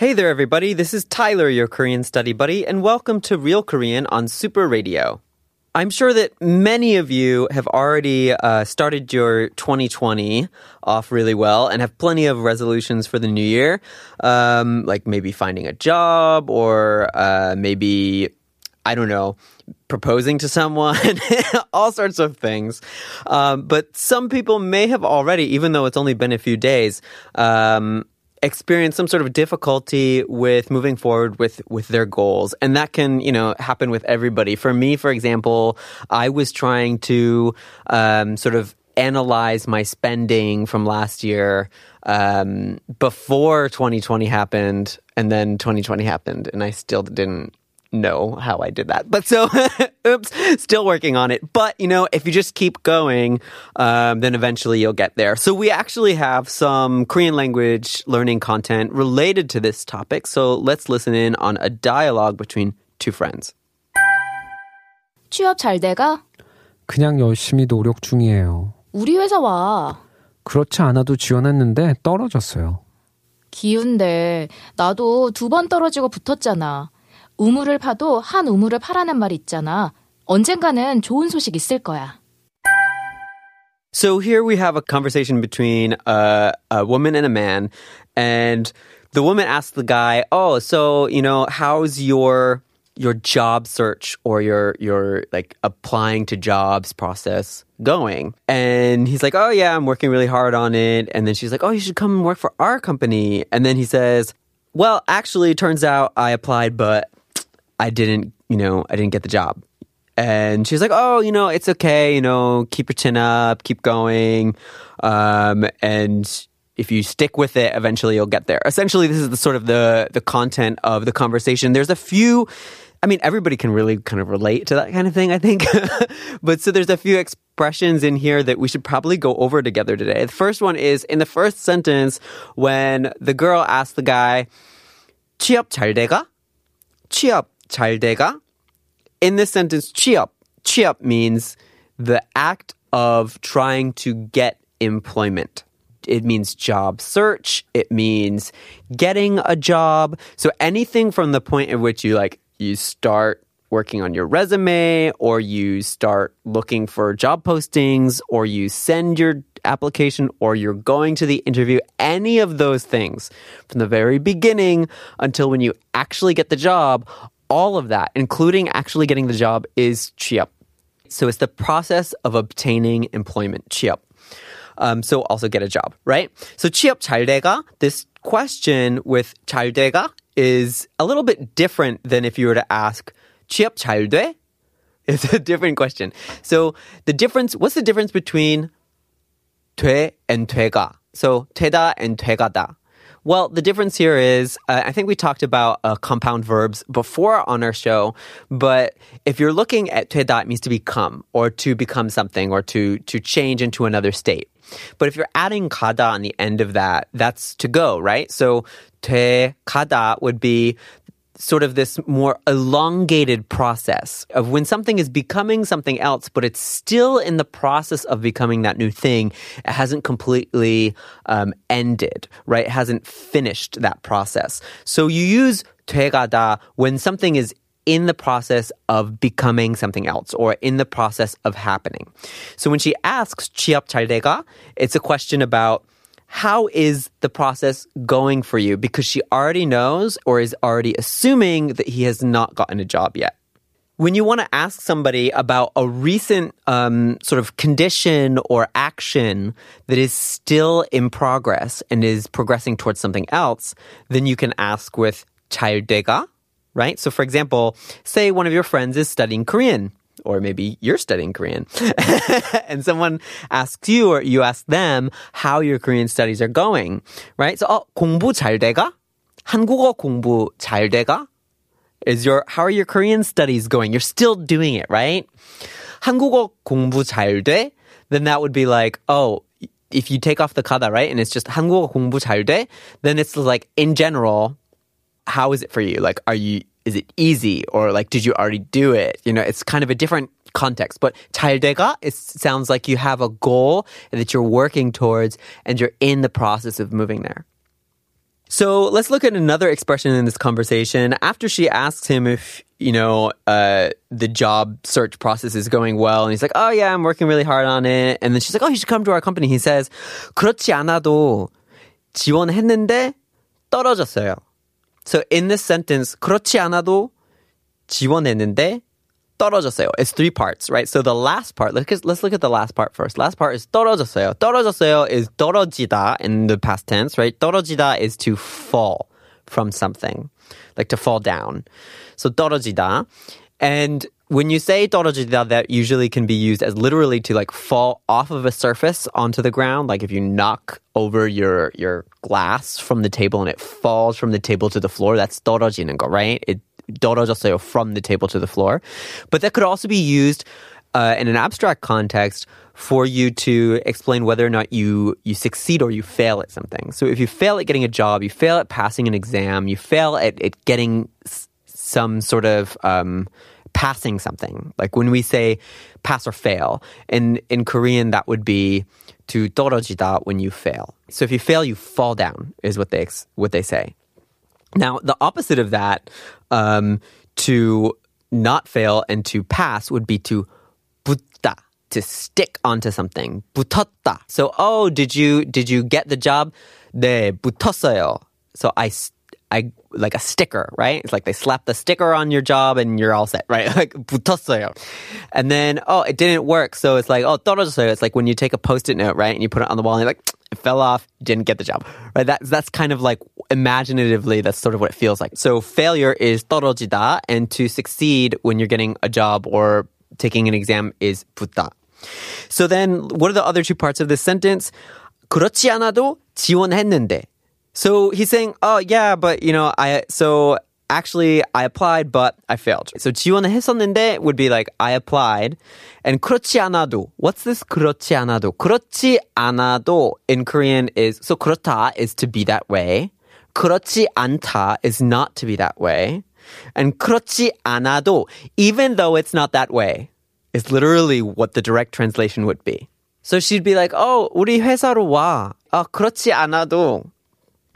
Hey there, everybody. This is Tyler, your Korean study buddy, and welcome to Real Korean on Super Radio. I'm sure that many of you have already uh, started your 2020 off really well and have plenty of resolutions for the new year, um, like maybe finding a job or uh, maybe, I don't know, proposing to someone, all sorts of things. Um, but some people may have already, even though it's only been a few days, um, experience some sort of difficulty with moving forward with with their goals. And that can you know happen with everybody. For me for example i was trying to um, sort of analyze my spending from last year um, before 2020 happened and then 2020 happened and i still didn't know how I did that. But so, oops, still working on it. But, you know, if you just keep going, um, then eventually you'll get there. So, we actually have some Korean language learning content related to this topic. So, let's listen in on a dialogue between two friends. 취업 잘 돼가? 그냥 열심히 노력 중이에요. 우리 회사 와. 그렇지 않아도 지원했는데 떨어졌어요. 기운내 나도 두 번 떨어지고 붙었잖아. 우물을 파도 한 우물을 파라는 말 있잖아. 언젠가는 좋은 소식 있을 거야. So here we have a conversation between a, a woman and a man, and the woman asks the guy, "Oh, so you know, how's your your job search or your your like applying to jobs process going?" And he's like, "Oh yeah, I'm working really hard on it." And then she's like, "Oh, you should come and work for our company." And then he says, "Well, actually, it turns out I applied, but I didn't, you know, I didn't get the job." And she's like, "Oh, you know, it's okay. You know, keep your chin up, keep going, um, and if you stick with it, eventually you'll get there." Essentially, this is the sort of the the content of the conversation. There's a few. I mean, everybody can really kind of relate to that kind of thing, I think. but so there's a few expressions in here that we should probably go over together today. The first one is in the first sentence when the girl asks the guy, 취업 잘 돼가? 취업 잘 돼가? in this sentence, 취업, 취업 means the act of trying to get employment. It means job search. It means getting a job. So anything from the point at which you like, you start working on your resume or you start looking for job postings or you send your application or you're going to the interview, any of those things from the very beginning until when you actually get the job, all of that, including actually getting the job, is 취업. So it's the process of obtaining employment, 취업. Um, so also get a job, right? So 취업 잘 돼가, this question with 잘 돼가 is a little bit different than if you were to ask 취업 잘 돼? It's a different question. So the difference, what's the difference between 돼 and 되가? So 되다 and 되가다. Well, the difference here is uh, I think we talked about uh, compound verbs before on our show, but if you're looking at 되다, it means to become or to become something or to to change into another state. But if you're adding kada on the end of that, that's to go, right? So te kada would be sort of this more elongated process of when something is becoming something else, but it's still in the process of becoming that new thing. It hasn't completely um, ended, right? It hasn't finished that process. So you use 되가다 when something is in the process of becoming something else or in the process of happening. So when she asks 취업 잘 돼가, it's a question about how is the process going for you? Because she already knows or is already assuming that he has not gotten a job yet. When you want to ask somebody about a recent um, sort of condition or action that is still in progress and is progressing towards something else, then you can ask with 잘 돼가, right? So, for example, say one of your friends is studying Korean or maybe you're studying Korean and someone asks you or you ask them how your Korean studies are going, right? So, 어, 공부 잘 돼가? 한국어 공부 잘 돼가? Is your how are your Korean studies going? You're still doing it, right? 한국어 공부 잘 돼? Then that would be like, oh, if you take off the kada, right? And it's just 한국어 공부 잘 돼? Then it's like in general, how is it for you? Like, are you, is it easy? Or like, did you already do it? You know, it's kind of a different context. But 잘 돼가, it sounds like you have a goal that you're working towards and you're in the process of moving there. So let's look at another expression in this conversation. After she asks him if, you know, uh, the job search process is going well, and he's like, oh yeah, I'm working really hard on it. And then she's like, oh, you should come to our company. He says, 그렇지 않아도 지원했는데 떨어졌어요. So in this sentence, 그렇지 않아도 지원했는데 떨어졌어요. It's three parts, right? So the last part, let's, let's look at the last part first. Last part is 떨어졌어요. 떨어졌어요 is 떨어지다 in the past tense, right? 떨어지다 is to fall from something, like to fall down. So 떨어지다. And when you say 떨어지다, that usually can be used as literally to like fall off of a surface onto the ground. Like if you knock over your your glass from the table and it falls from the table to the floor, that's 떨어지는 거, right? It 떨어졌어요 from the table to the floor. But that could also be used uh, in an abstract context for you to explain whether or not you you succeed or you fail at something. So if you fail at getting a job, you fail at passing an exam, you fail at, at getting s- some sort of um, passing something. Like when we say pass or fail, in in Korean that would be to 떨어지다 when you fail. So if you fail, you fall down is what they ex- what they say. Now, the opposite of that, um, to not fail and to pass would be to 붙다, to stick onto something. 붙었다. So, oh, did you did you get the job? 네, 붙었어요. So I s- I like a sticker, right? It's like they slap the sticker on your job and you're all set, right? Like 붙었어요. And then oh, it didn't work. So it's like oh, 떨어졌어요. It's like when you take a post-it note, right? And you put it on the wall and you're like it fell off, didn't get the job. Right? That's that's kind of like imaginatively that's sort of what it feels like. So failure is 떨어지다 and to succeed when you're getting a job or taking an exam is 붙다. So then what are the other two parts of this sentence? 그렇지 않아도 지원했는데. So he's saying, oh yeah, but you know, I so actually I applied but I failed. So 지원했었는데 would be like I applied and 그렇지 않아도. What's this 그렇지 않아도? 그렇지 않아도 in Korean is so 그렇다 is to be that way. 그렇지 않다 is not to be that way. And 그렇지 않아도 even though it's not that way is literally what the direct translation would be. So she'd be like, "Oh, 우리 회사로 와." 아, 그렇지 않아도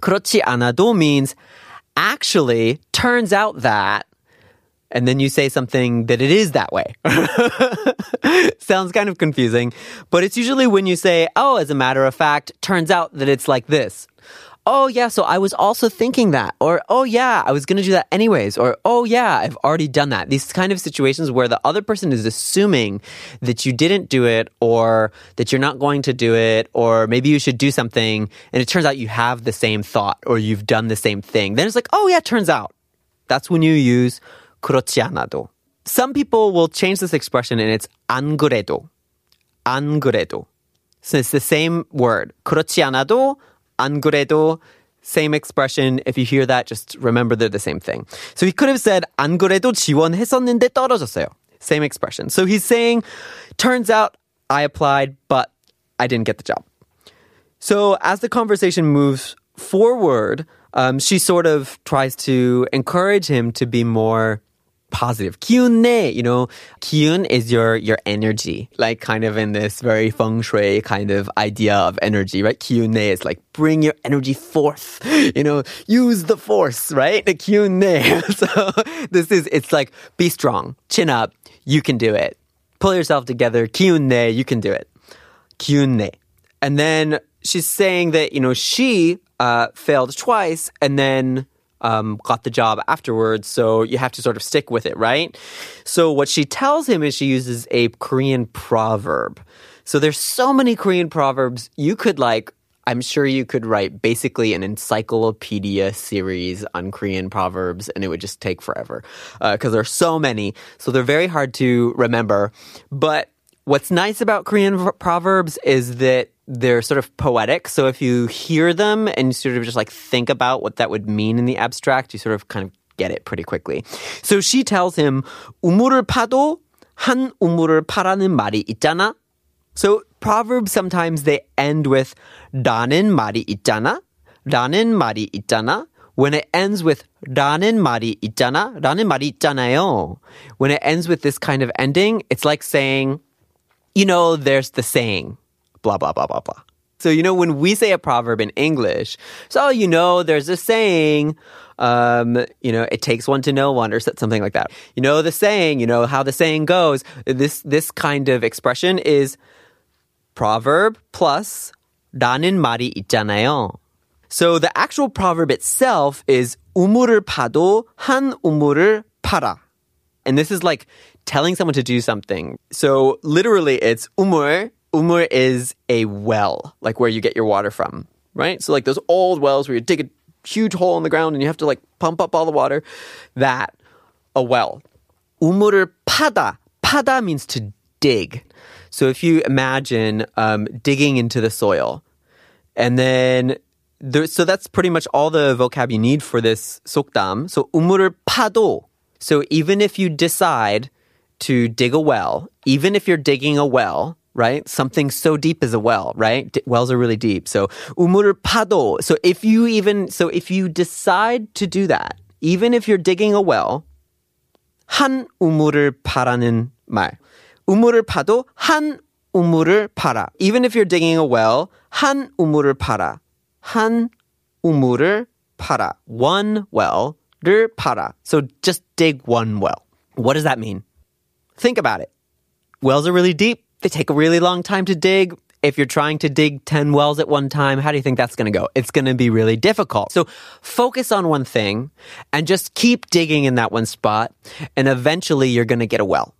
그렇지 않아도 means actually turns out that and then you say something that it is that way. Sounds kind of confusing, but it's usually when you say, "Oh, as a matter of fact, turns out that it's like this." Oh yeah, so I was also thinking that. Or oh yeah, I was going to do that anyways. Or oh yeah, I've already done that. These kind of situations where the other person is assuming that you didn't do it or that you're not going to do it or maybe you should do something and it turns out you have the same thought or you've done the same thing. Then it's like, "Oh yeah, turns out." That's when you use 그렇지 않아도. Some people will change this expression and it's 안 그래도. 안 그래도. So it's the same word. 그렇지 않아도, 안 그래도, same expression. If you hear that, just remember they're the same thing. So he could have said 안 그래도 지원했었는데 떨어졌어요. Same expression. So he's saying, turns out I applied, but I didn't get the job. So as the conversation moves forward, um, she sort of tries to encourage him to be more positive. 기운내, you know, 기운 is your your energy, like kind of in this very feng shui kind of idea of energy, right? 기운내 is like bring your energy forth, you know, use the force, right? 기운내. So this is it's like be strong, chin up, you can do it. Pull yourself together, 기운내, you can do it. 기운내. And then she's saying that, you know, she uh, failed twice and then um, got the job afterwards. So you have to sort of stick with it, right? So what she tells him is she uses a Korean proverb. So there's so many Korean proverbs. You could like, I'm sure you could write basically an encyclopedia series on Korean proverbs and it would just take forever because there's so many. So they're very hard to remember. But what's nice about Korean v- proverbs is that they're sort of poetic. So if you hear them and you sort of just like think about what that would mean in the abstract, you sort of kind of get it pretty quickly. So she tells him, 우물을 파도 한 우물을 파라는 말이 있잖아. So proverbs sometimes they end with 라는 말이 있잖아. 라는 말이 있잖아. When it ends with 라는 말이 있잖아. 라는 말이 있잖아요. When it ends with this kind of ending, it's like saying, you know, there's the saying, blah, blah, blah, blah, blah. So, you know, when we say a proverb in English, so, you know, there's a saying, um, you know, it takes one to know one or something like that. You know, the saying, you know, how the saying goes. This, this kind of expression is proverb plus 라는 말이 있잖아요. So the actual proverb itself is 우물을 파도 한 우물을 팔아. And this is like telling someone to do something. So literally it's umur. Umur is a well, like where you get your water from, right? So like those old wells where you dig a huge hole in the ground and you have to like pump up all the water. That, a well. 우물을 파다. 파다 means to dig. So if you imagine um, digging into the soil, and then there, so that's pretty much all the vocab you need for this 속담. So 우물을 파도. So even if you decide to dig a well, even if you're digging a well, right? Something so deep as a well, right? D- wells are really deep. So 우물을 파도. So if you even so if you decide to do that, even if you're digging a well, 한 우물을 파라는 말. 우물을 파도 한 우물을 팔아. Even if you're digging a well, 한 우물을 팔아. 한 우물을 팔아. One well를 팔아. So just dig one well. What does that mean? Think about it. Wells are really deep. They take a really long time to dig. If you're trying to dig 10 wells at one time, how do you think that's going to go? It's going to be really difficult. So focus on one thing and just keep digging in that one spot. And eventually you're going to get a well.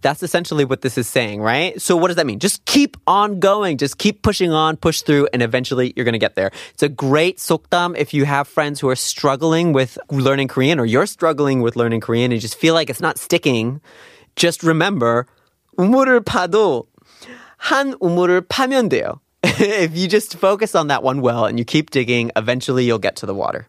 That's essentially what this is saying, right? So what does that mean? Just keep on going. Just keep pushing on, push through, and eventually you're going to get there. It's a great 속담 if you have friends who are struggling with learning Korean or you're struggling with learning Korean and you just feel like it's not sticking. Just remember, 우물을 파도 한 우물을 파면 돼요. if you just focus on that one well and you keep digging, eventually you'll get to the water.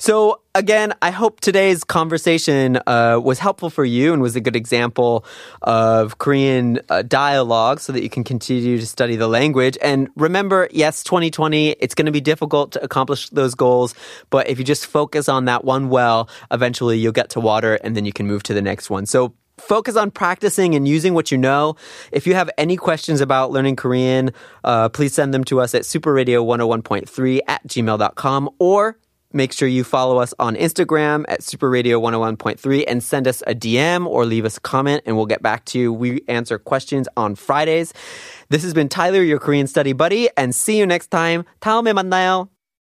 So again, I hope today's conversation uh, was helpful for you and was a good example of Korean uh, dialogue so that you can continue to study the language. And remember, yes, 2020, it's going to be difficult to accomplish those goals, but if you just focus on that one well, eventually you'll get to water and then you can move to the next one. So focus on practicing and using what you know. If you have any questions about learning Korean, uh, please send them to us at superradio101.3 at gmail.com or Make sure you follow us on Instagram at Super Radio 101.3 and send us a DM or leave us a comment and we'll get back to you. We answer questions on Fridays. This has been Tyler, your Korean study buddy, and see you next time. 다음에 만나요.